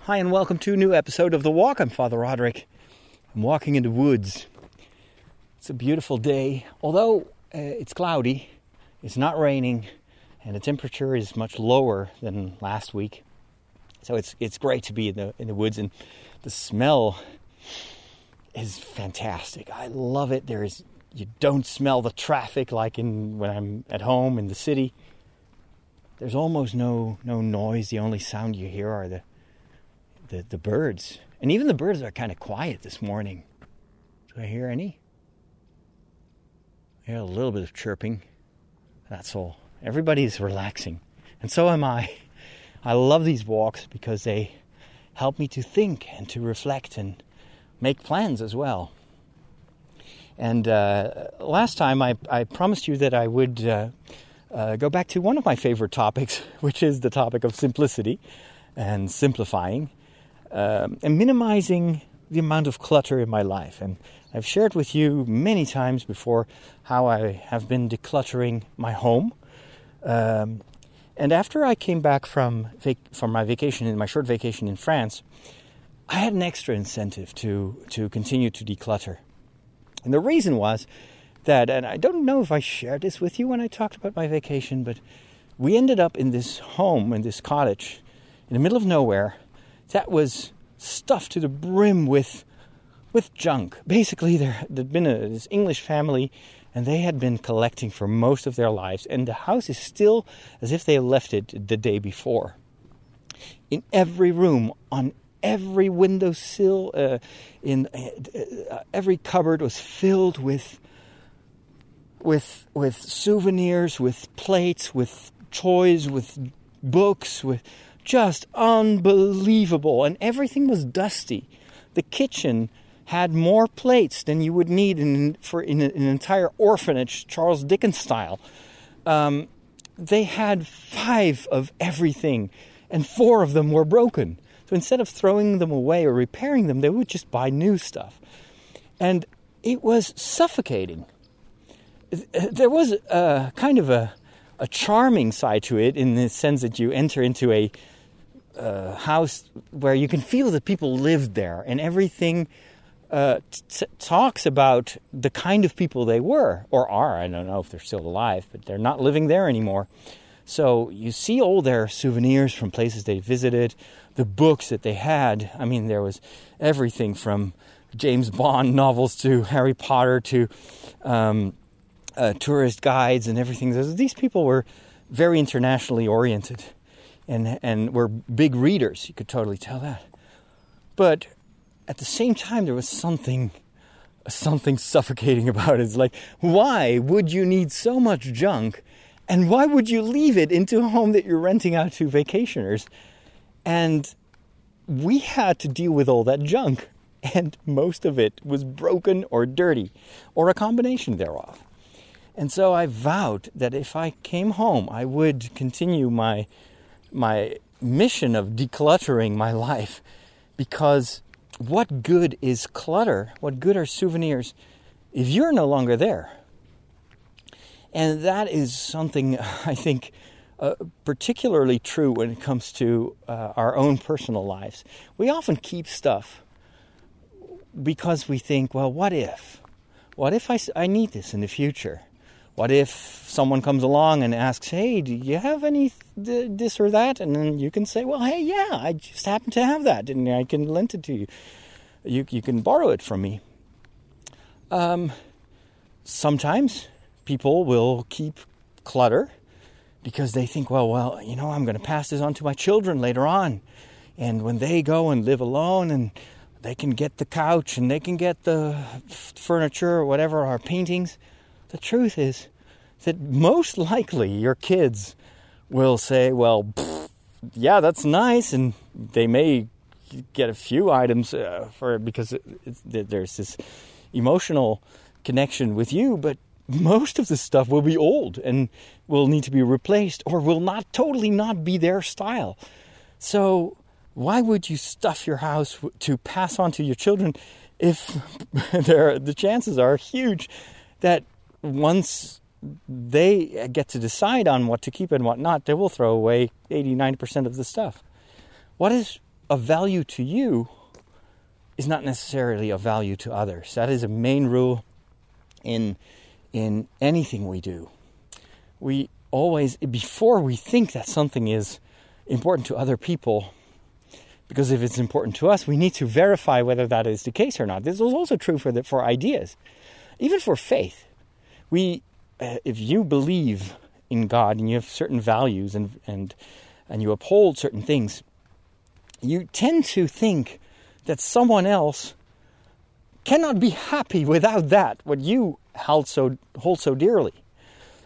Hi, and welcome to a new episode of The Walk. I'm Father Roderick. I'm walking in the woods. It's a beautiful day, although uh, it's cloudy, it's not raining, and the temperature is much lower than last week. So it's it's great to be in the in the woods, and the smell is fantastic. I love it. There is you don't smell the traffic like in when I'm at home in the city. There's almost no no noise. The only sound you hear are the the, the birds. And even the birds are kind of quiet this morning. Do I hear any? I hear a little bit of chirping. That's all. Everybody's relaxing. And so am I. I love these walks because they help me to think and to reflect and make plans as well. And uh, last time I, I, promised you that I would uh, uh, go back to one of my favorite topics, which is the topic of simplicity and simplifying um, and minimizing the amount of clutter in my life. And I've shared with you many times before how I have been decluttering my home. Um, and after I came back from vac- from my vacation, my short vacation in France, I had an extra incentive to to continue to declutter. And the reason was that, and I don't know if I shared this with you when I talked about my vacation, but we ended up in this home, in this cottage, in the middle of nowhere, that was stuffed to the brim with with junk. Basically, there had been a, this English family, and they had been collecting for most of their lives, and the house is still as if they left it the day before. In every room, on every windowsill, uh, in uh, uh every cupboard was filled with with with souvenirs, with plates, with toys, with books, with just unbelievable. And everything was dusty. The kitchen had more plates than you would need in, for in an entire orphanage, Charles Dickens style. Um, they had five of everything, and four of them were broken. So instead of throwing them away or repairing them, they would just buy new stuff. And it was suffocating. There was a kind of a, a charming side to it in the sense that you enter into a uh, house where you can feel that people lived there and everything uh, t- talks about the kind of people they were or are. I don't know if they're still alive, but they're not living there anymore. So you see all their souvenirs from places they visited, the books that they had. I mean, there was everything from James Bond novels to Harry Potter to um, uh, tourist guides and everything. These people were very internationally oriented and and were big readers. You could totally tell that. But at the same time, there was something something suffocating about it. It's like, why would you need so much junk? And why would you leave it into a home that you're renting out to vacationers? And we had to deal with all that junk, and most of it was broken or dirty, or a combination thereof. And so I vowed that if I came home, I would continue my my mission of decluttering my life because what good is clutter? What good are souvenirs if you're no longer there? And that is something I think uh, particularly true when it comes to uh, our own personal lives. We often keep stuff because we think, well, what if? What if I, I need this in the future? What if someone comes along and asks, "Hey, do you have any th- this or that?" And then you can say, "Well, hey, yeah, I just happen to have that, and I can lend it to you. You you can borrow it from me." Um, sometimes people will keep clutter because they think, "Well, well, you know, I'm going to pass this on to my children later on, and when they go and live alone and." They can get the couch and they can get the furniture or whatever, our paintings the truth is that most likely your kids will say, well, pfft, yeah, that's nice. And they may get a few items uh, for because it, it, there's this emotional connection with you, but most of the stuff will be old and will need to be replaced or will not totally not be their style. So why would you stuff your house to pass on to your children if there the chances are huge that once they get to decide on what to keep and what not, they will throw away 80 90% of the stuff. What is of value to you is not necessarily of value to others. That is a main rule in in anything we do. We always before we think that something is important to other people because if it's important to us, we need to verify whether that is the case or not. This is also true for the, for ideas, even for faith. We, uh, if you believe in God and you have certain values and and and you uphold certain things, you tend to think that someone else cannot be happy without that what you hold so hold so dearly.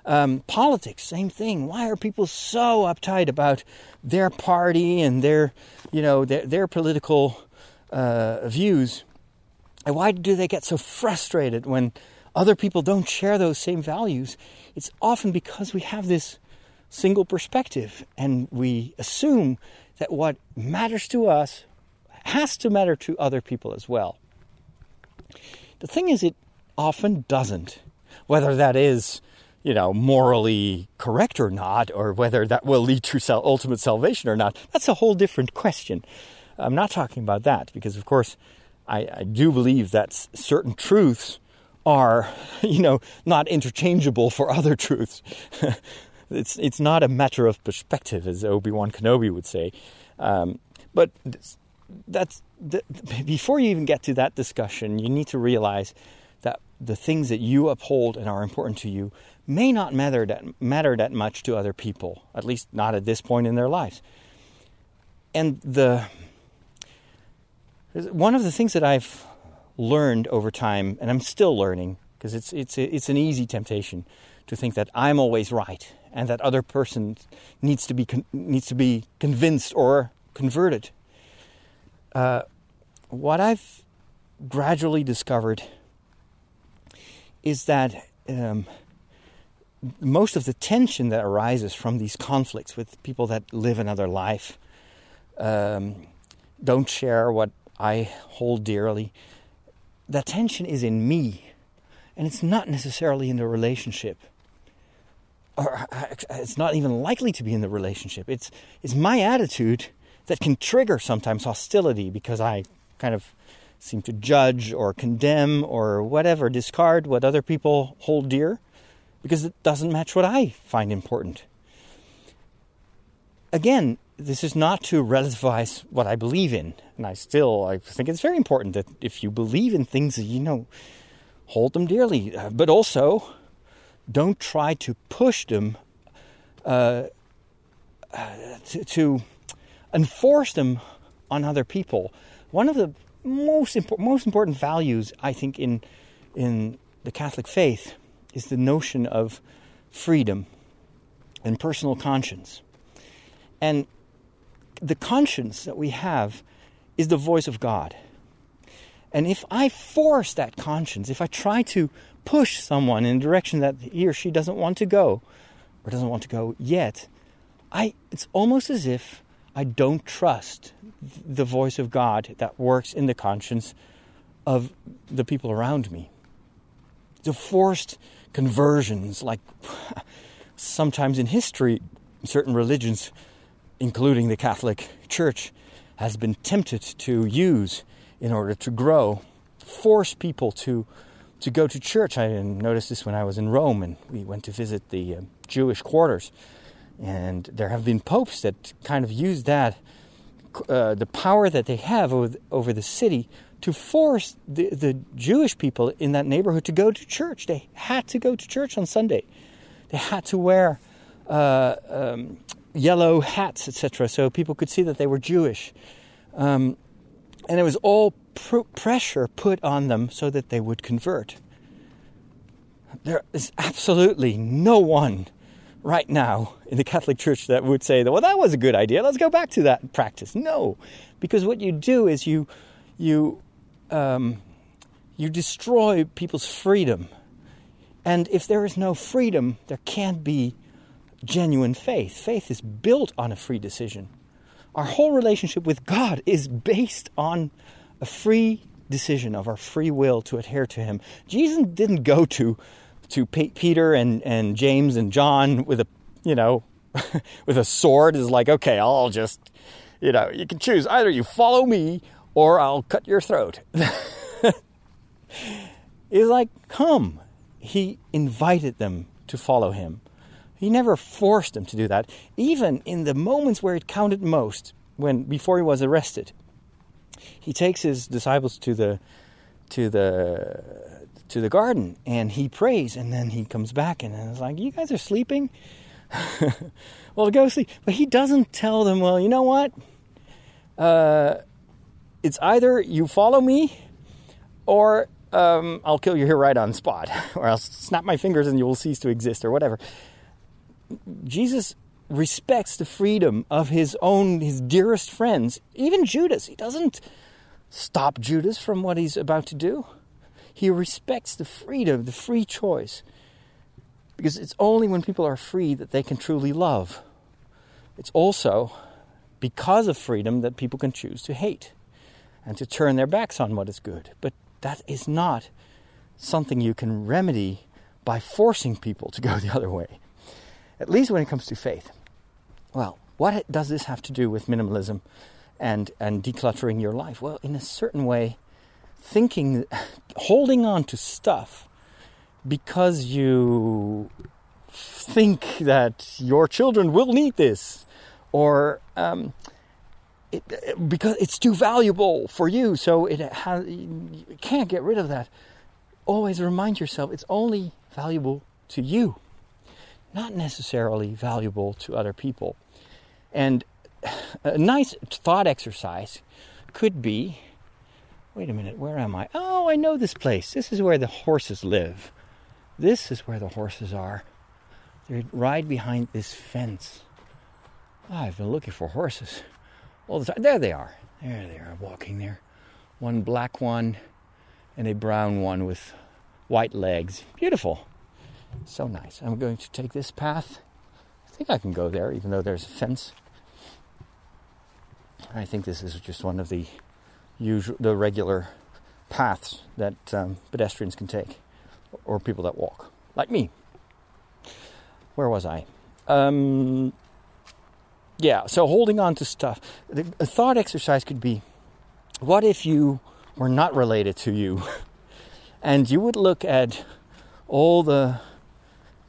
Um, politics, same thing. Why are people so uptight about their party and their, you know, their, their political uh, views? And why do they get so frustrated when other people don't share those same values? It's often because we have this single perspective and we assume that what matters to us has to matter to other people as well. The thing is, it often doesn't. Whether that is, you know, morally correct or not, or whether that will lead to ultimate salvation or not, that's a whole different question. I'm not talking about that because, of course, I, I do believe that certain truths are, you know, not interchangeable for other truths. it's it's not a matter of perspective, as Obi Wan Kenobi would say. Um, but that's the, before you even get to that discussion, you need to realize that the things that you uphold and are important to you may not matter that matter that much to other people, at least not at this point in their lives. And the one of the things that I've learned over time, and I'm still learning, because it's it's it's an easy temptation to think that I'm always right and that other person needs to be needs to be convinced or converted. Uh, what I've gradually discovered is that um, most of the tension that arises from these conflicts with people that live another life, um, don't share what I hold dearly, that tension is in me, and it's not necessarily in the relationship. Or uh, it's not even likely to be in the relationship. It's it's my attitude that can trigger sometimes hostility because I kind of seem to judge or condemn or whatever, discard what other people hold dear because it doesn't match what I find important. Again, this is not to relativize what I believe in, and I still I think it's very important that if you believe in things, you know, hold them dearly, uh, but also don't try to push them uh, uh, to, to enforce them on other people. One of the most important, most important values I think in in the Catholic faith is the notion of freedom and personal conscience. And the conscience that we have is the voice of God. And if I force that conscience, if I try to push someone in a direction that he or she doesn't want to go, or doesn't want to go yet, I, it's almost as if I don't trust the voice of God that works in the conscience of the people around me. The forced conversions, like sometimes in history, certain religions, including the Catholic Church, has been tempted to use in order to grow, force people to to go to church. I noticed this when I was in Rome and we went to visit the uh, Jewish quarters, and there have been popes that kind of used that uh, the power that they have over, over the city to force the, the Jewish people in that neighborhood to go to church. They had to go to church on Sunday. They had to wear uh, um, yellow hats, etc., so people could see that they were Jewish. Um, and it was all pr- pressure put on them so that they would convert. There is absolutely no one right now in the Catholic Church that would say that, well, that was a good idea. Let's go back to that practice. No, because what you do is you you um, you destroy people's freedom, and if there is no freedom, there can't be genuine faith. Faith is built on a free decision. Our whole relationship with God is based on a free decision of our free will to adhere to Him. Jesus didn't go to to Peter and, and James and John with a you know with a sword is like okay I'll just you know, you can choose either you follow me or I'll cut your throat. He's like, come. He invited them to follow him. He never forced them to do that, even in the moments where it counted most, when before he was arrested. He takes his disciples to the to the to the garden and he prays and then he comes back and it's like you guys are sleeping? Well go sleep. But he doesn't tell them well you know what? Uh, it's either you follow me or um, I'll kill you here right on spot or I'll snap my fingers and you will cease to exist or whatever Jesus respects the freedom of his own his dearest friends even Judas he doesn't stop Judas from what he's about to do he respects the freedom, the free choice. Because it's only when people are free that they can truly love. It's also because of freedom that people can choose to hate and to turn their backs on what is good. But that is not something you can remedy by forcing people to go the other way, at least when it comes to faith. Well, what does this have to do with minimalism and, and decluttering your life? Well, in a certain way, thinking, holding on to stuff because you think that your children will need this, or um, it, because it's too valuable for you, so it has, you can't get rid of that. Always remind yourself it's only valuable to you, not necessarily valuable to other people. And a nice thought exercise could be Wait a minute, where am I? Oh, I know this place. This is where the horses live. This is where the horses are. They ride behind this fence. Oh, I've been looking for horses all the time. There they are. There they are, walking there. One black one and a brown one with white legs. Beautiful. So nice. I'm going to take this path. I think I can go there, even though there's a fence. I think this is just one of the usual, the regular paths that um, pedestrians can take, or people that walk, like me. Where was I? Um, yeah, so holding on to stuff. A thought exercise could be what if you were not related to you? and you would look at all the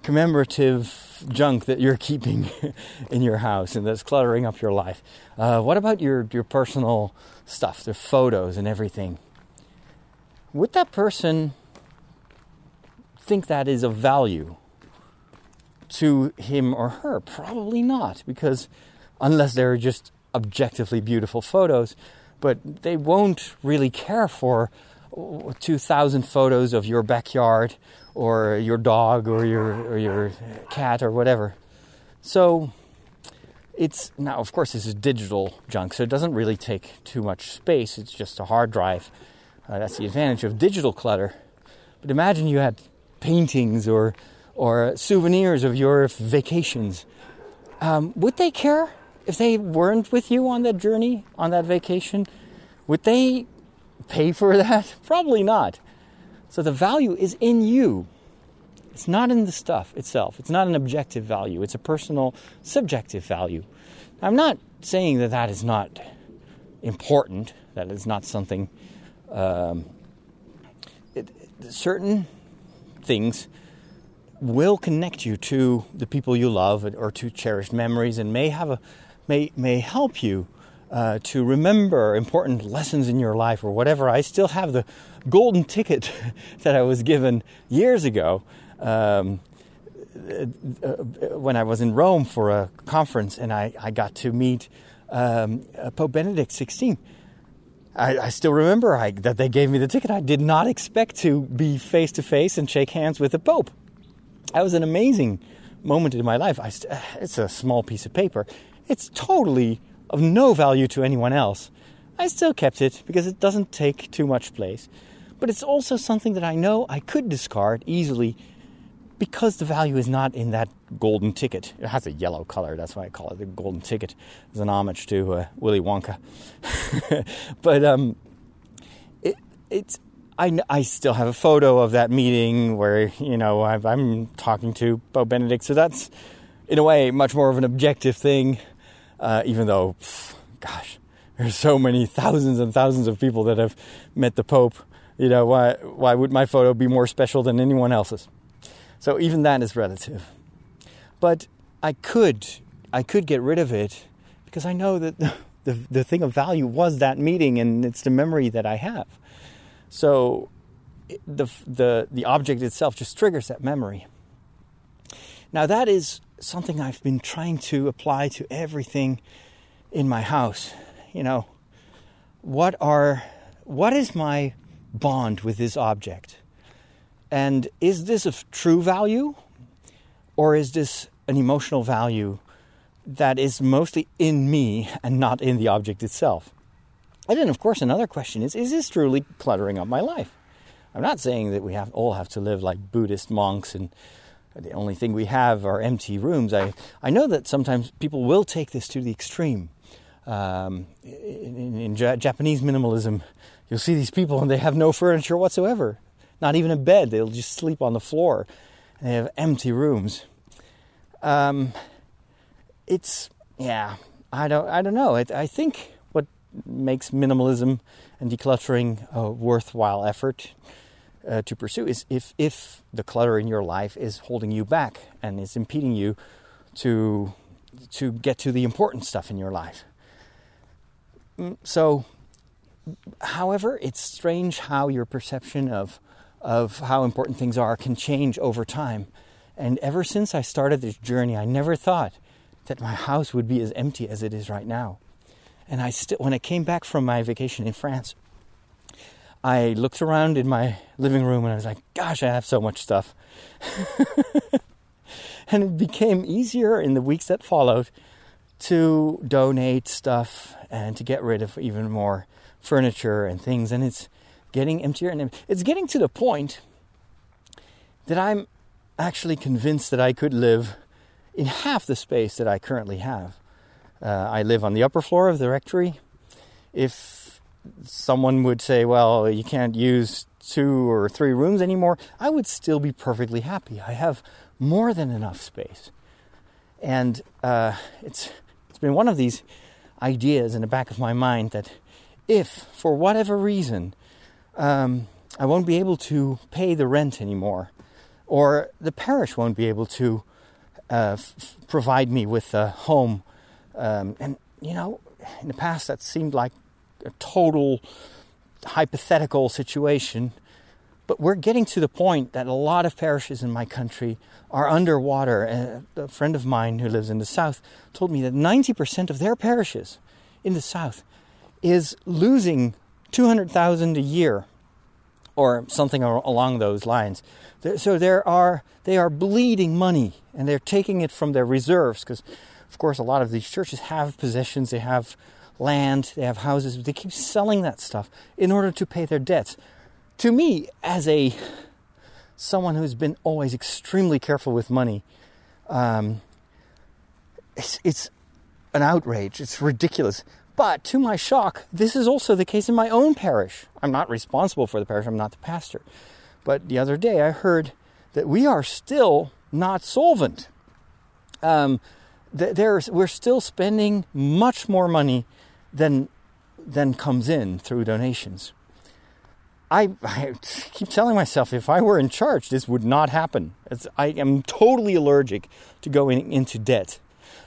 commemorative junk that you're keeping in your house and that's cluttering up your life. Uh, what about your, your personal stuff, the photos and everything? Would that person think that is of value to him or her? Probably not, because unless they're just objectively beautiful photos, but they won't really care for 2,000 photos of your backyard or your dog or your or your cat or whatever. So it's now of course this is digital junk, so it doesn't really take too much space. It's just a hard drive. Uh, that's the advantage of digital clutter. But imagine you had paintings or or souvenirs of your vacations. Um, would they care if they weren't with you on that journey, on that vacation? Would they pay for that? Probably not. So the value is in you. It's not in the stuff itself. It's not an objective value. It's a personal, subjective value. I'm not saying that that is not important, that is not something. Um, it, certain things will connect you to the people you love or to cherished memories and may have a may may help you uh, to remember important lessons in your life or whatever. I still have the golden ticket that I was given years ago um, uh, when I was in Rome for a conference and I, I got to meet um, uh, Pope Benedict XVI. I, I, still remember I, that they gave me the ticket. I did not expect to be face to face and shake hands with the Pope. That was an amazing moment in my life. I, it's a small piece of paper. It's totally of no value to anyone else. I still kept it because it doesn't take too much place. But it's also something that I know I could discard easily because the value is not in that golden ticket. It has a yellow color, that's why I call it the golden ticket as an homage to uh, Willy Wonka. but um, it, it's I, I still have a photo of that meeting where you know i am talking to Pope Benedict, so that's in a way much more of an objective thing uh, even though pff, gosh, there's so many thousands and thousands of people that have met the Pope. You know, why, why would my photo be more special than anyone else's? So even that is relative. But I could, I could get rid of it because I know that the, the, the thing of value was that meeting and it's the memory that I have. So the, the, the object itself just triggers that memory. Now, that is something I've been trying to apply to everything in my house. You know, what are what is my bond with this object? And is this of true value or is this an emotional value that is mostly in me and not in the object itself? And then of course another question is is this truly cluttering up my life? I'm not saying that we have all have to live like Buddhist monks and the only thing we have are empty rooms. I, I know that sometimes people will take this to the extreme. Um, in, in, in Japanese minimalism, you'll see these people and they have no furniture whatsoever, not even a bed. They'll just sleep on the floor. And they have empty rooms. Um, it's yeah, I don't I don't know. I think what makes minimalism and decluttering a worthwhile effort uh, to pursue is if if the clutter in your life is holding you back and is impeding you to to get to the important stuff in your life. Mm, so, however, it's strange how your perception of of how important things are can change over time. And ever since I started this journey, I never thought that my house would be as empty as it is right now. And I still, when I came back from my vacation in France, I looked around in my living room and I was like, gosh, I have so much stuff. and it became easier in the weeks that followed to donate stuff and to get rid of even more furniture and things. And it's getting emptier and it's getting to the point that I'm actually convinced that I could live in half the space that I currently have. Uh, I live on the upper floor of the rectory. If someone would say, well, you can't use two or three rooms anymore, I would still be perfectly happy. I have more than enough space. And uh, it's, it's been one of these ideas in the back of my mind that if, for whatever reason, um, I won't be able to pay the rent anymore, or the parish won't be able to uh, f- provide me with a home, um, and you know, in the past that seemed like a total hypothetical situation. But we're getting to the point that a lot of parishes in my country are underwater. Uh, a friend of mine who lives in the south told me that 90% of their parishes in the south is losing 200,000 a year or something along those lines. So there are they are bleeding money and they're taking it from their reserves because of course a lot of these churches have possessions, they have land, they have houses, but they keep selling that stuff in order to pay their debts. To me, as a someone who's been always extremely careful with money, um, it's, it's an outrage. It's ridiculous. But to my shock, this is also the case in my own parish. I'm not responsible for the parish, I'm not the pastor. But the other day I heard that we are still not solvent. Um, there's, we're still spending much more money than than comes in through donations. I, I, keep telling myself if I were in charge, this would not happen. It's, I am totally allergic to going into debt,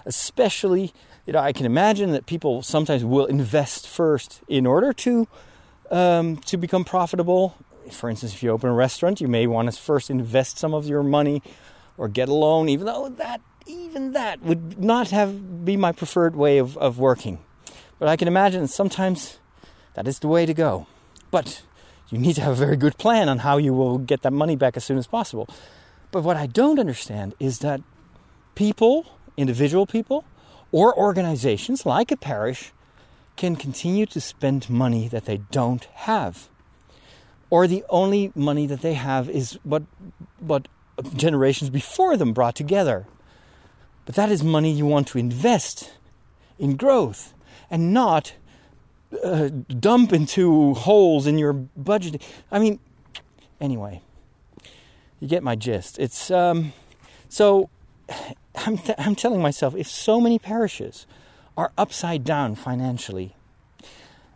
especially. You know, I can imagine that people sometimes will invest first in order to um, to become profitable. For instance, if you open a restaurant, you may want to first invest some of your money or get a loan, even though that even that would not have be my preferred way of, of working. But I can imagine sometimes that is the way to go. But you need to have a very good plan on how you will get that money back as soon as possible. But what I don't understand is that people, individual people, or organizations like a parish can continue to spend money that they don't have. Or the only money that they have is what, what generations before them brought together. But that is money you want to invest in growth and not uh, dump into holes in your budget. I mean, anyway, you get my gist. It's um, so I'm, th- I'm telling myself if so many parishes are upside down financially.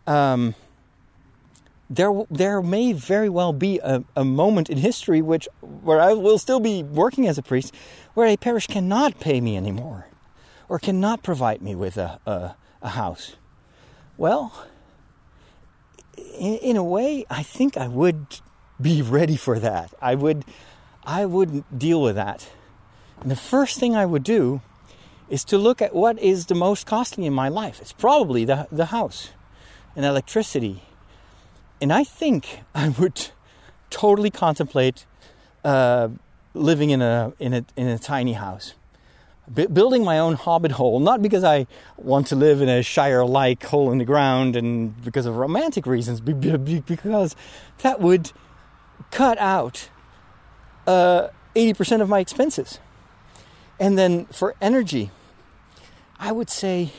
Um, there, there may very well be a, a moment in history which, where I will still be working as a priest, where a parish cannot pay me anymore, or cannot provide me with a, a, a house. Well, in, in a way, I think I would be ready for that. I would, I would deal with that. And the first thing I would do is to look at what is the most costly in my life. It's probably the, the house and electricity. And I think I would totally contemplate uh, living in a, in, a, in a tiny house. Building my own hobbit hole, not because I want to live in a Shire like hole in the ground and because of romantic reasons, because that would cut out uh, 80% of my expenses. And then for energy, I would say,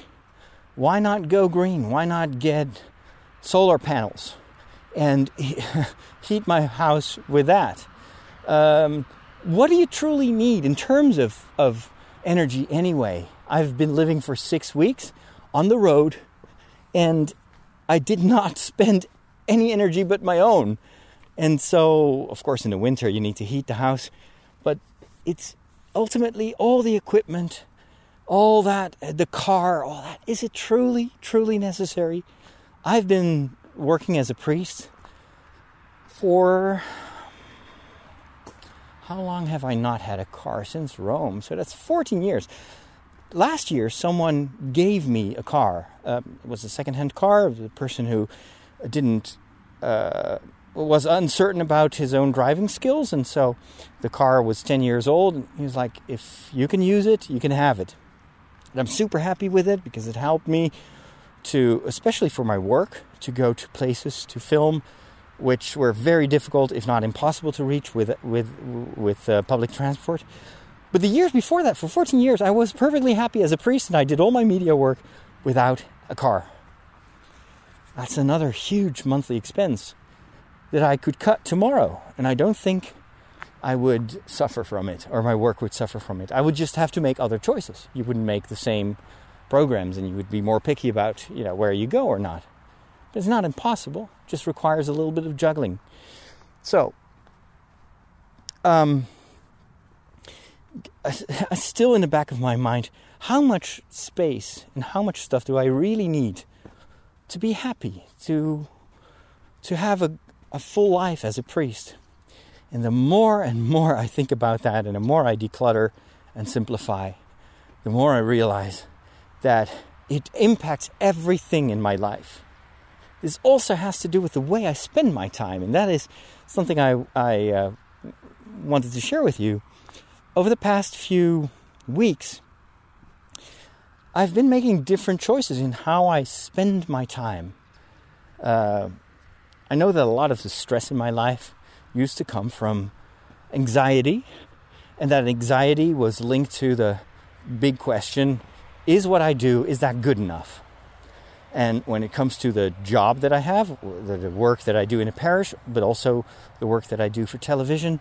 why not go green? Why not get solar panels and heat my house with that? Um, what do you truly need in terms of, of energy anyway? I've been living for six weeks on the road and I did not spend any energy but my own. And so, of course, in the winter you need to heat the house, but it's ultimately all the equipment all that, uh, the car, all that, is it truly, truly necessary? I've been working as a priest for how long have I not had a car since Rome? So that's 14 years. Last year, someone gave me a car. Uh, it was a second-hand car. The person who didn't uh, was uncertain about his own driving skills, and so the car was 10 years old. He was like, "If you can use it, you can have it." And I'm super happy with it because it helped me to, especially for my work, to go to places to film, which were very difficult, if not impossible, to reach with with with uh, public transport. But the years before that, for 14 years, I was perfectly happy as a priest, and I did all my media work without a car. That's another huge monthly expense that I could cut tomorrow, and I don't think I would suffer from it or my work would suffer from it. I would just have to make other choices. You wouldn't make the same programs and you would be more picky about, you know, where you go or not. But it's not impossible. It just requires a little bit of juggling. So, um, still in the back of my mind, how much space and how much stuff do I really need to be happy, to to have a, a full life as a priest? And the more and more I think about that, and the more I declutter and simplify, the more I realize that it impacts everything in my life. This also has to do with the way I spend my time, and that is something I, I uh, wanted to share with you. Over the past few weeks, I've been making different choices in how I spend my time. Uh, I know that a lot of the stress in my life used to come from anxiety, and that anxiety was linked to the big question is what I do, is that good enough? And when it comes to the job that I have, the work that I do in a parish, but also the work that I do for television,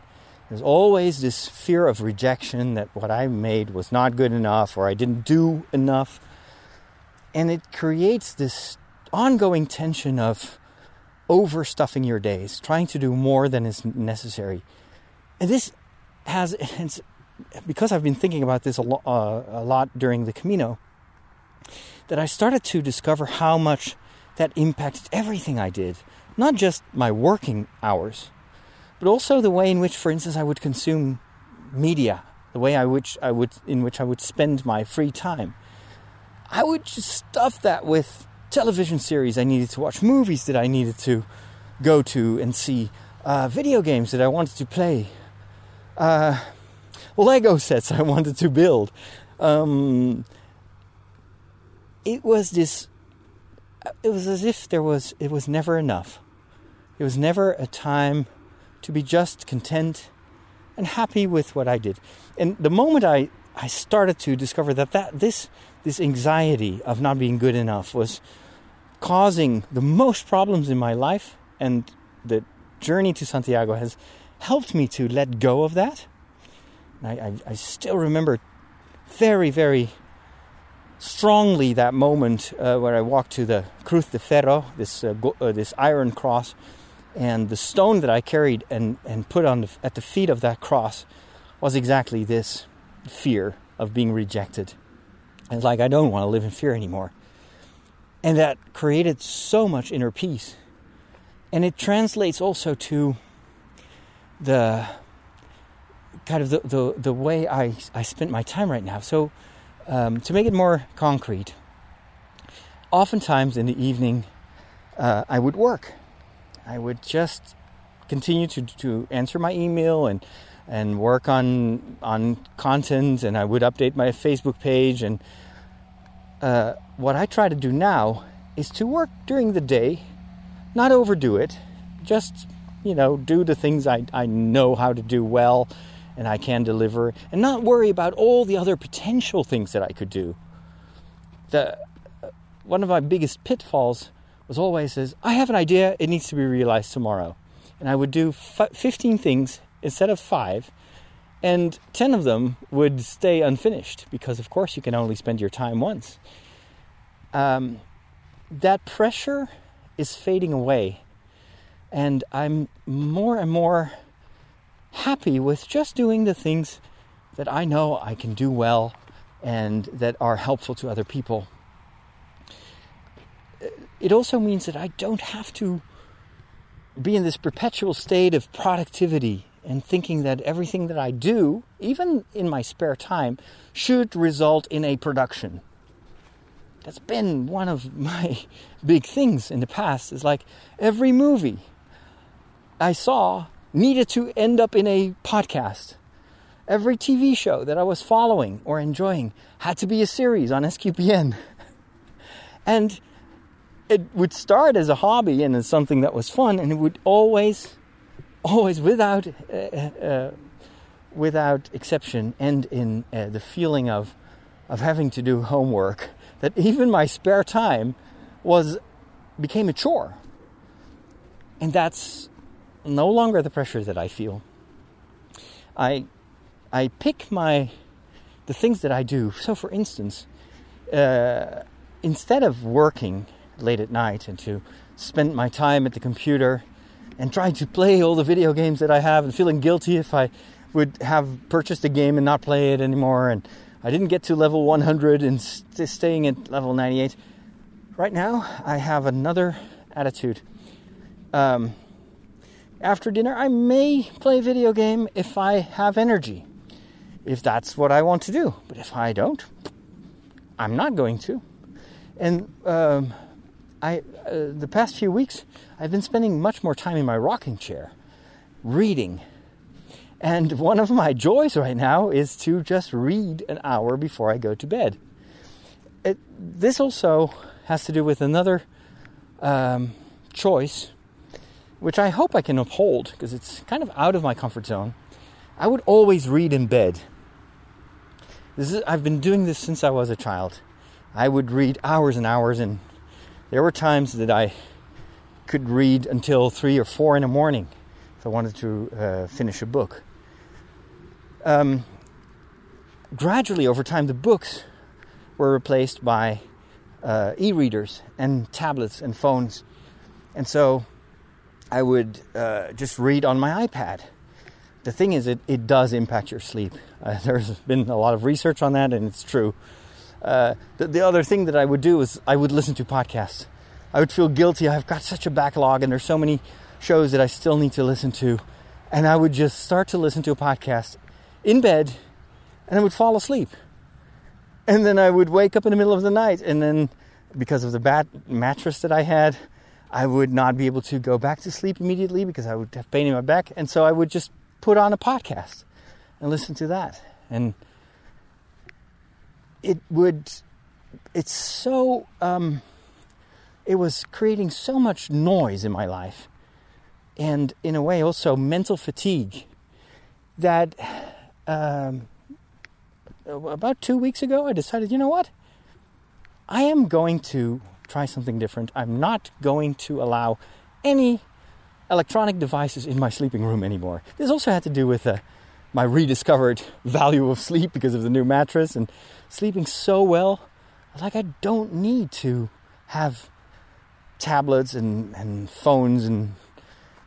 there's always this fear of rejection that what I made was not good enough or I didn't do enough. And it creates this ongoing tension of overstuffing your days, trying to do more than is necessary. And this has, because I've been thinking about this a, lo- uh, a lot during the Camino, that I started to discover how much that impacted everything I did. Not just my working hours, but also the way in which, for instance, I would consume media, the way I which I would in which I would spend my free time. I would just stuff that with television series I needed to watch, movies that I needed to go to and see, uh, video games that I wanted to play, uh, Lego sets I wanted to build. Um, it was this. It was as if there was. It was never enough. It was never a time to be just content and happy with what I did. And the moment I I started to discover that that this this anxiety of not being good enough was causing the most problems in my life and the journey to Santiago has helped me to let go of that. I, I, I still remember very, very strongly that moment uh, where I walked to the Cruz de Ferro, this uh, go- uh, this iron cross, and the stone that I carried and and put on the, at the feet of that cross was exactly this fear of being rejected. It's like I don't want to live in fear anymore, and that created so much inner peace, and it translates also to the kind of the, the, the way I, I spent my time right now. So, um, to make it more concrete, oftentimes in the evening, uh, I would work. I would just continue to, to answer my email and and work on on content, and I would update my Facebook page. And uh, what I try to do now is to work during the day, not overdo it, just you know do the things I, I know how to do well and I can deliver, and not worry about all the other potential things that I could do. The one of my biggest pitfalls was always says, I have an idea, it needs to be realized tomorrow. And I would do f- 15 things instead of 5, and 10 of them would stay unfinished because of course you can only spend your time once. Um, that pressure is fading away and I'm more and more happy with just doing the things that I know I can do well and that are helpful to other people. It also means that I don't have to be in this perpetual state of productivity and thinking that everything that I do, even in my spare time, should result in a production. That's been one of my big things in the past. Is like every movie I saw needed to end up in a podcast. Every TV show that I was following or enjoying had to be a series on SQPN. and it would start as a hobby and as something that was fun, and it would always, always without, uh, uh, without exception, end in uh, the feeling of, of having to do homework. That even my spare time was became a chore, and that's no longer the pressure that I feel. I I pick my the things that I do. So, for instance, uh, instead of working late at night and to spend my time at the computer and trying to play all the video games that I have and feeling guilty if I would have purchased a game and not play it anymore and I didn't get to level 100 and st- staying at level 98. Right now, I have another attitude. Um, after dinner, I may play video game if I have energy, if that's what I want to do. But if I don't, I'm not going to. And um, I, uh, the past few weeks, I've been spending much more time in my rocking chair, reading. And one of my joys right now is to just read an hour before I go to bed. It, this also has to do with another um, choice which I hope I can uphold because it's kind of out of my comfort zone. I would always read in bed. This is, I've been doing this since I was a child. I would read hours and hours, and there were times that I could read until three or four in the morning if I wanted to uh, finish a book. Um, gradually, over time, the books were replaced by uh, e readers and tablets and phones. And so I would uh, just read on my iPad. The thing is, it, it does impact your sleep. Uh, there's been a lot of research on that, and it's true. Uh, the, the, other thing that I would do is I would listen to podcasts. I would feel guilty. I've got such a backlog, and there's so many shows that I still need to listen to. And I would just start to listen to a podcast in bed, and I would fall asleep. And then I would wake up in the middle of the night, and then because of the bad mattress that I had, I would not be able to go back to sleep immediately because I would have pain in my back. And so I would just put on a podcast and listen to that. And it would, it's so, um, it was creating so much noise in my life. And in a way, also mental fatigue that um, about two weeks ago, I decided, you know what? I am going to try something different. I'm not going to allow any electronic devices in my sleeping room anymore. This also had to do with uh, my rediscovered value of sleep because of the new mattress and sleeping so well. Like I don't need to have tablets and, and phones and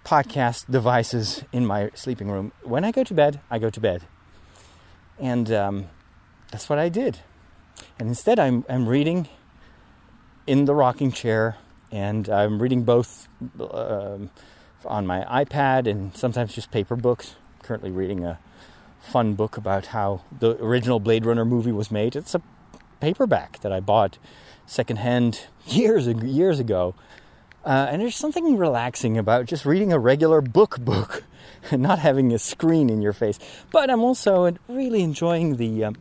podcast devices in my sleeping room. When I go to bed, I go to bed. And um, that's what I did. And instead, I'm, I'm reading in the rocking chair, and I'm reading both um, on my iPad and sometimes just paper books. I'm currently reading a fun book about how the original Blade Runner movie was made. It's a paperback that I bought secondhand years years ago. Uh, and there's something relaxing about just reading a regular book book and not having a screen in your face. But I'm also really enjoying the um,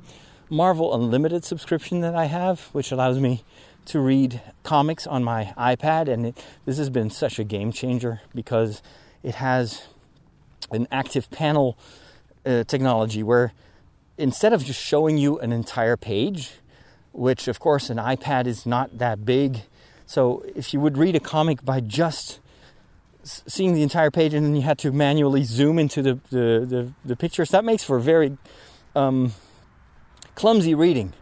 Marvel Unlimited subscription that I have, which allows me to read comics on my iPad. And it, this has been such a game changer because it has an active panel uh, technology where instead of just showing you an entire page, which of course an iPad is not that big. So if you would read a comic by just seeing the entire page and then you had to manually zoom into the, the, the, the pictures, that makes for very um, clumsy reading.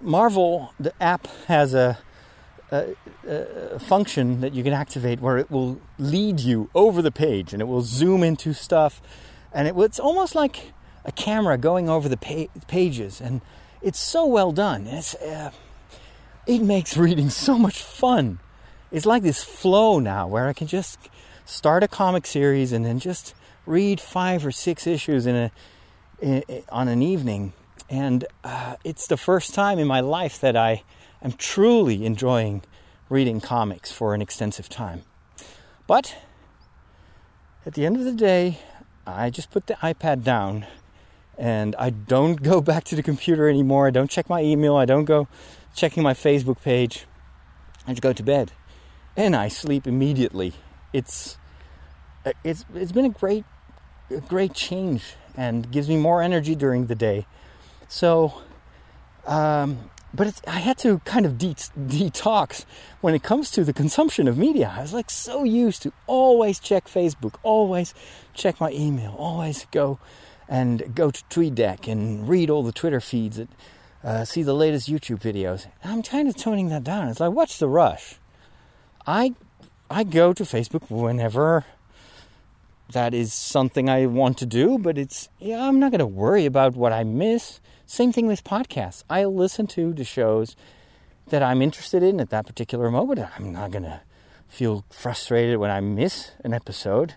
Marvel, the app has a, a, a, function that you can activate where it will lead you over the page and it will zoom into stuff. And it, it's almost like a camera going over the pa- pages. And it's so well done. Uh, it makes reading so much fun. It's like this flow now where I can just start a comic series and then just read five or six issues in a in, on an evening. And uh, it's the first time in my life that I am truly enjoying reading comics for an extensive time. But at the end of the day, I just put the iPad down and I don't go back to the computer anymore. I don't check my email. I don't go checking my Facebook page. I just go to bed, and I sleep immediately. It's it's it's been a great a great change and gives me more energy during the day. So, um, but I had to kind of de- detox when it comes to the consumption of media. I was like so used to always check Facebook, always check my email, always go and go to TweetDeck and read all the Twitter feeds, and uh, see the latest YouTube videos. I'm kind of toning that down. It's like, what's the rush? I I go to Facebook whenever that is something I want to do, but it's yeah, I'm not going to worry about what I miss. Same thing with podcasts. I listen to the shows that I'm interested in at that particular moment. I'm not going to feel frustrated when I miss an episode.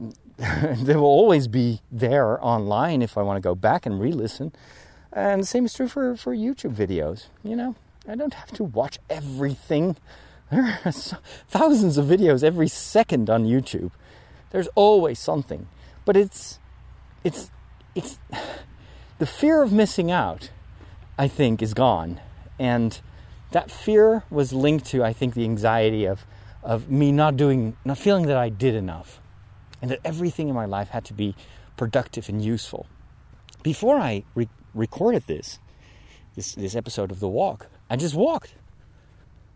they will always be there online if I want to go back and re-listen. And the same is true for, for YouTube videos. You know, I don't have to watch everything. There are thousands of videos every second on YouTube. There's always something. But it's it's it's the fear of missing out, I think, is gone. And that fear was linked to, I think, the anxiety of of me not doing not feeling that I did enough and that everything in my life had to be productive and useful. Before I re- recorded this, this, this episode of The Walk, I just walked.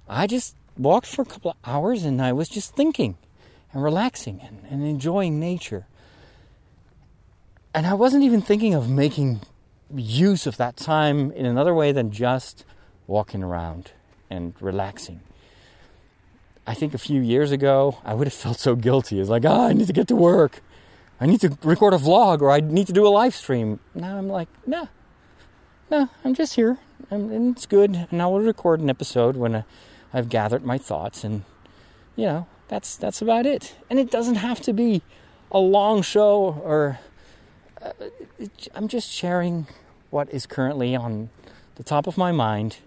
I just walked for a couple of hours and I was just thinking and relaxing and, and enjoying nature. And I wasn't even thinking of making use of that time in another way than just walking around and relaxing. I think a few years ago, I would have felt so guilty. It's like, oh, I need to get to work. I need to record a vlog or I need to do a live stream. Now I'm like, no, no, I'm just here and it's good. And I will record an episode when I, I've gathered my thoughts and, you know, that's, that's about it. And it doesn't have to be a long show or uh, I'm just sharing what is currently on the top of my mind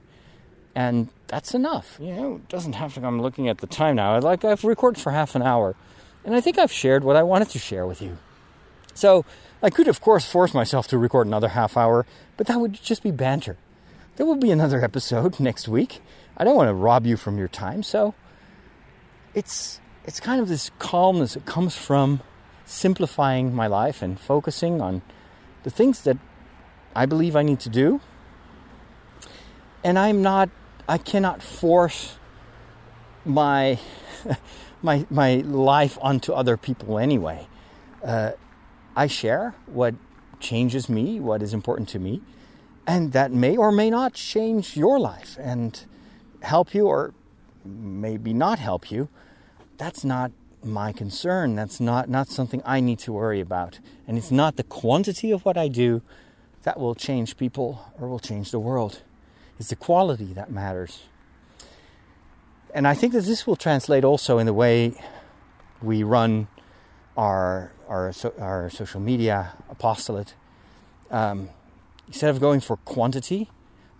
and that's enough. You know, it doesn't have to. I'm looking at the time now. Like I've recorded for half an hour, and I think I've shared what I wanted to share with you. So I could, of course, force myself to record another half hour, but that would just be banter. There will be another episode next week. I don't want to rob you from your time, so it's it's kind of this calmness that comes from simplifying my life and focusing on the things that I believe I need to do. And I'm not I cannot force my my my life onto other people anyway. Uh, I share what changes me, what is important to me, And that may or may not change your life and help you or maybe not help you. That's not my concern. That's not, not something I need to worry about. And it's not the quantity of what I do that will change people or will change the world. It's the quality that matters. And I think that this will translate also in the way we run our our, our social media apostolate. Um, instead of going for quantity,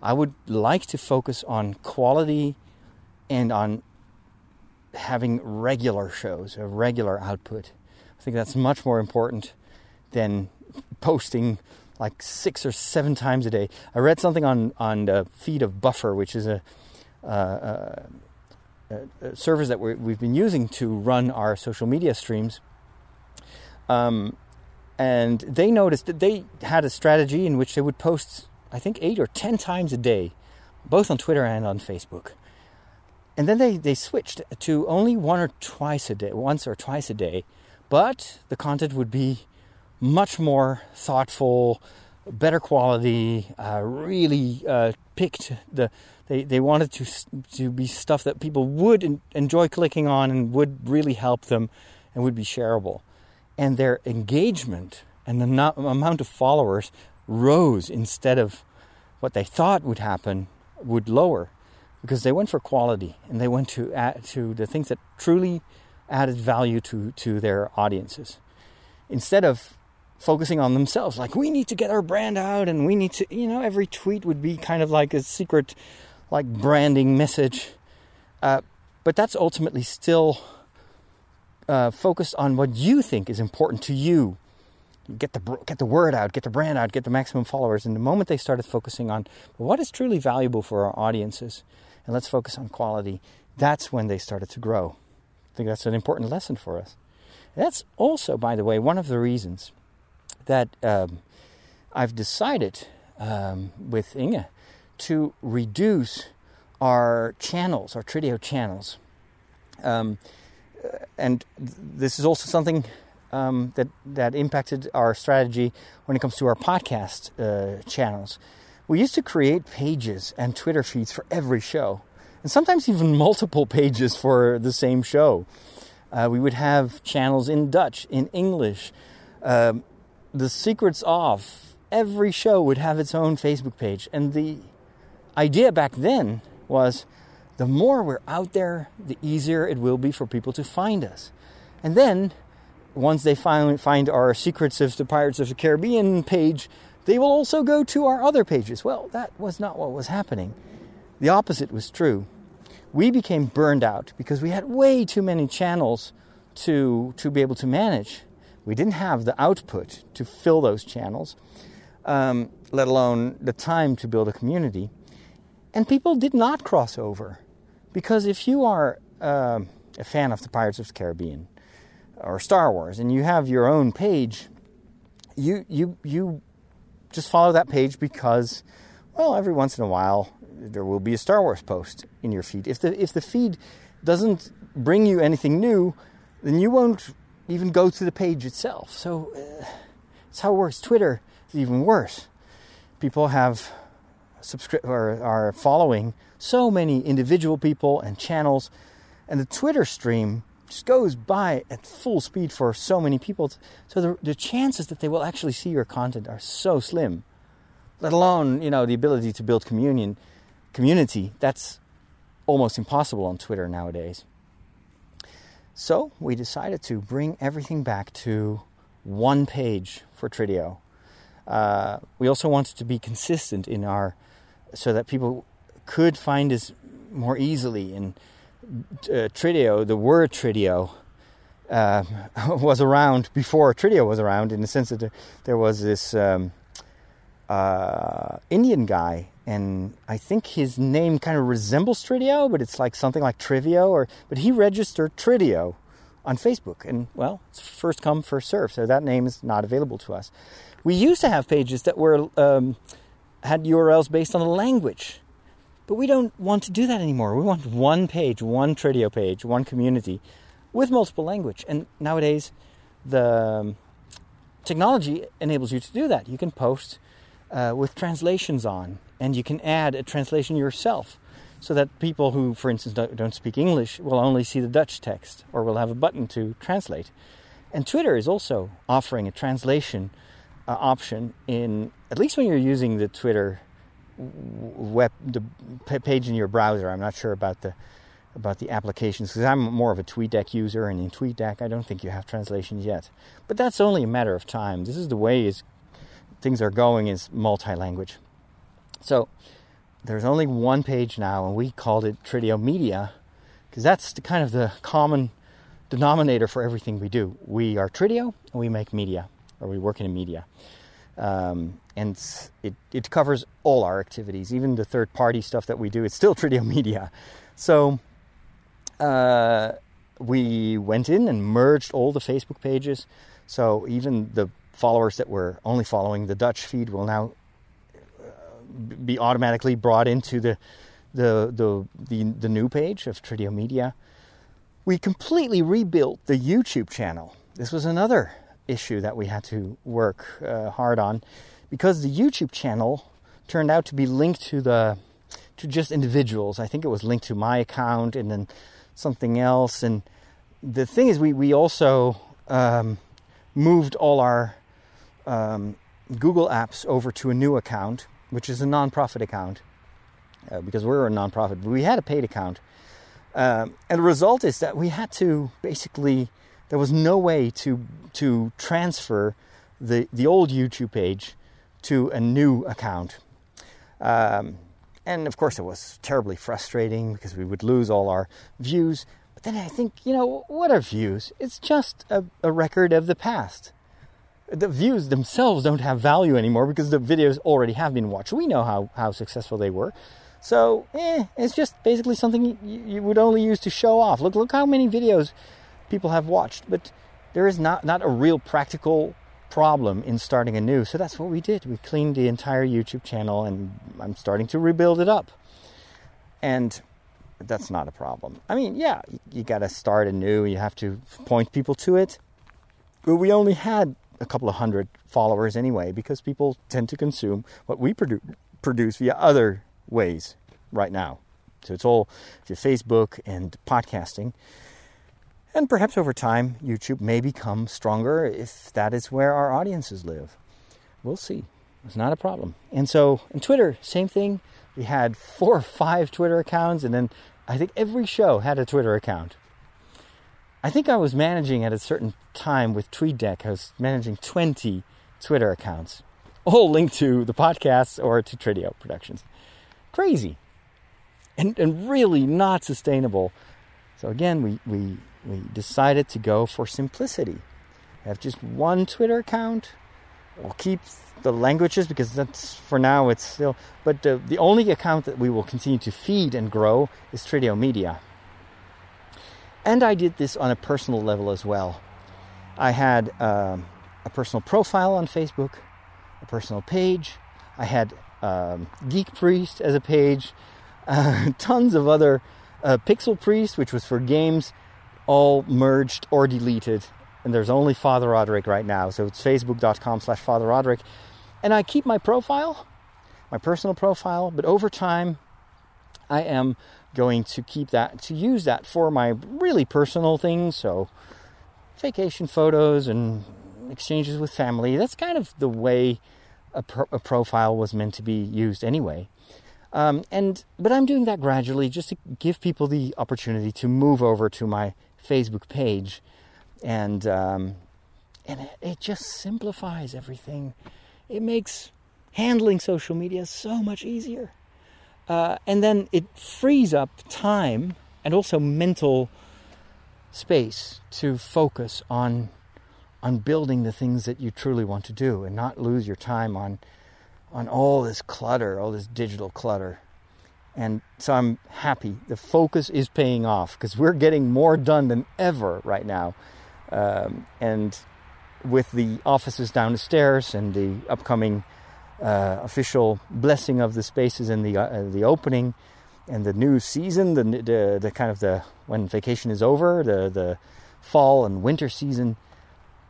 I would like to focus on quality and on having regular shows, a regular output. I think that's much more important than posting like six or seven times a day. I read something on on the feed of Buffer, which is a, uh, a, a service that we have been using to run our social media streams. Um, and they noticed that they had a strategy in which they would post, I think, eight or ten times a day, both on Twitter and on Facebook. And then they, they switched to only one or twice a day, once or twice a day. But the content would be much more thoughtful, better quality, uh, really uh, picked the they, they wanted to to be stuff that people would enjoy clicking on and would really help them and would be shareable and their engagement and the no- amount of followers rose instead of what they thought would happen would lower because they went for quality and they went to add, to the things that truly added value to to their audiences instead of focusing on themselves like we need to get our brand out and we need to you know every tweet would be kind of like a secret like branding message uh, but that's ultimately still uh, focused on what you think is important to you. Get the get the word out, get the brand out, get the maximum followers. And the moment they started focusing on what is truly valuable for our audiences, and let's focus on quality, that's when they started to grow. I think that's an important lesson for us. That's also, by the way, one of the reasons that um, I've decided um, with Inge to reduce our channels, our Trideo channels. Um, and this is also something um, that that impacted our strategy when it comes to our podcast uh, channels. We used to create pages and Twitter feeds for every show, and sometimes even multiple pages for the same show. Uh, we would have channels in Dutch, in English. Um, the secrets off. every show would have its own Facebook page, and the idea back then was the more we're out there, the easier it will be for people to find us. And then, once they find, find our Secrets of the Pirates of the Caribbean page, they will also go to our other pages. Well, that was not what was happening. The opposite was true. We became burned out because we had way too many channels to, to be able to manage. We didn't have the output to fill those channels, um, let alone the time to build a community. And people did not cross over. Because if you are uh, a fan of the Pirates of the Caribbean or Star Wars and you have your own page, you you you just follow that page because well, every once in a while there will be a Star Wars post in your feed. If the if the feed doesn't bring you anything new, then you won't even go to the page itself. So uh, it's how it works. Twitter is even worse. People have subscri- or are following so many individual people and channels, and the Twitter stream just goes by at full speed for so many people. So the, the chances that they will actually see your content are so slim. Let alone, you know, the ability to build communion, community. That's almost impossible on Twitter nowadays. So we decided to bring everything back to one page for Trideo. Uh, we also wanted to be consistent in our so that people could find us more easily. And uh, Trideo, the word Trideo, uh, was around before Trideo was around, in the sense that there, was this um, uh, Indian guy, and I think his name kind of resembles Trideo, but it's like something like Trivio, or but he registered Trideo on Facebook, and well, it's first come first serve, so that name is not available to us. We used to have pages that were um, had URLs based on a language. But we don't want to do that anymore. We want one page, one Trideo page, one community with multiple language. And nowadays, the um, technology enables you to do that. You can post uh, with translations on, and you can add a translation yourself so that people who, for instance, don't speak English will only see the Dutch text or will have a button to translate. And Twitter is also offering a translation uh, option in at least when you're using the Twitter web the page in your browser. I'm not sure about the about the applications because I'm more of a TweetDeck user, and in TweetDeck I don't think you have translations yet. But that's only a matter of time. This is the way is things are going is multi-language. So there's only one page now, and we called it Trideo Media because that's the kind of the common denominator for everything we do. We are Trideo, and we make media, or we work in media. Um, and it, it covers all our activities, even the third party stuff that we do. It's still Trideo Media. So uh, we went in and merged all the Facebook pages. So even the followers that were only following the Dutch feed will now be automatically brought into the the the the, the new page of Trideo Media. We completely rebuilt the YouTube channel. This was another issue that we had to work uh, hard on because the YouTube channel turned out to be linked to the to just individuals. I think it was linked to my account and then something else. And the thing is, we we also um, moved all our um, Google apps over to a new account which is a non-profit account, uh, because we're a non-profit, but we had a paid account. Um, and the result is that we had to basically, there was no way to to transfer the the old YouTube page to a new account. Um, and of course, it was terribly frustrating because we would lose all our views. But then I think, you know, what are views? It's just a, a record of the past the views themselves don't have value anymore because the videos already have been watched. We know how, how successful they were. So, eh, it's just basically something you, you, would only use to show off. Look, look how many videos people have watched. But there is not, not a real practical problem in starting anew. So that's what we did. We cleaned the entire YouTube channel and I'm starting to rebuild it up. And that's not a problem. I mean, yeah, you, got to start anew. You have to point people to it. But we only had a couple of hundred followers anyway, because people tend to consume what we produ- produce via other ways right now. So it's all via Facebook and podcasting. And perhaps over time, YouTube may become stronger if that is where our audiences live. We'll see. It's not a problem. And so, in Twitter, same thing. We had four or five Twitter accounts, and then I think every show had a Twitter account. I think I was managing at a certain time with TweetDeck, I was managing 20 Twitter accounts, all linked to the podcasts or to Trideo Productions. Crazy. And, and really not sustainable. So again, we, we, we decided to go for simplicity. Have just one Twitter account. We'll keep the languages because that's for now it's still. But the, the only account that we will continue to feed and grow is Trideo Media. And I did this on a personal level as well. I had um, a personal profile on Facebook, a personal page. I had um, Geek Priest as a page, uh, tons of other uh, Pixel Priest, which was for games, all merged or deleted. And there's only Father Roderick right now. So it's facebook.com slash Father Roderick. And I keep my profile, my personal profile, but over time, I am going to keep that, to use that for my really personal things. So, vacation photos and exchanges with family. That's kind of the way a, pro- a profile was meant to be used anyway. Um, and but I'm doing that gradually just to give people the opportunity to move over to my Facebook page, and um, and it, it just simplifies everything. It makes handling social media so much easier. Uh, and then it frees up time and also mental space to focus on on building the things that you truly want to do and not lose your time on on all this clutter, all this digital clutter. And so I'm happy. The focus is paying off because we're getting more done than ever right now. Um, and with the offices down the stairs and the upcoming uh, official blessing of the spaces and the uh, the opening and the new season, the, the the kind of the when vacation is over, the the fall and winter season.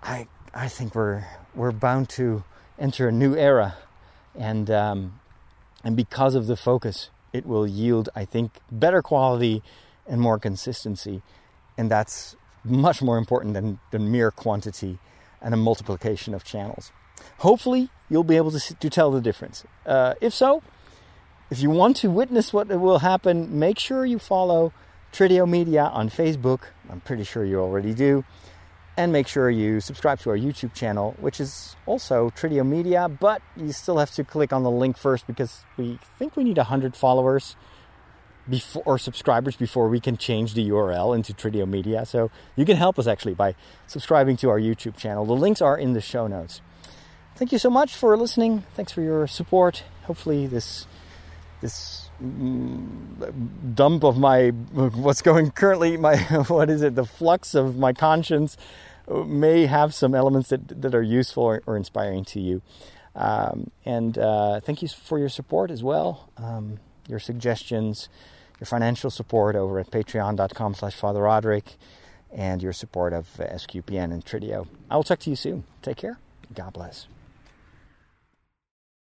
I I think we're we're bound to enter a new era, and um, and because of the focus, it will yield, I think, better quality and more consistency, and that's much more important than, than mere quantity and a multiplication of channels. Hopefully, you'll be able to, to tell the difference. Uh, if so, if you want to witness what will happen, make sure you follow Trideo Media on Facebook. I'm pretty sure you already do. And make sure you subscribe to our YouTube channel, which is also Trideo Media, but you still have to click on the link first because we think we need 100 followers before or subscribers before we can change the URL into Trideo Media. So you can help us actually by subscribing to our YouTube channel. The links are in the show notes. Thank you so much for listening. Thanks for your support. Hopefully this this mm, dump of my what's going currently my what is it the flux of my conscience may have some elements that that are useful or, or inspiring to you. Um, and uh, thank you for your support as well. Um, your suggestions your financial support over at patreon.com slash father roderick and your support of sqpn and trideo. I will talk to you soon. Take care. God bless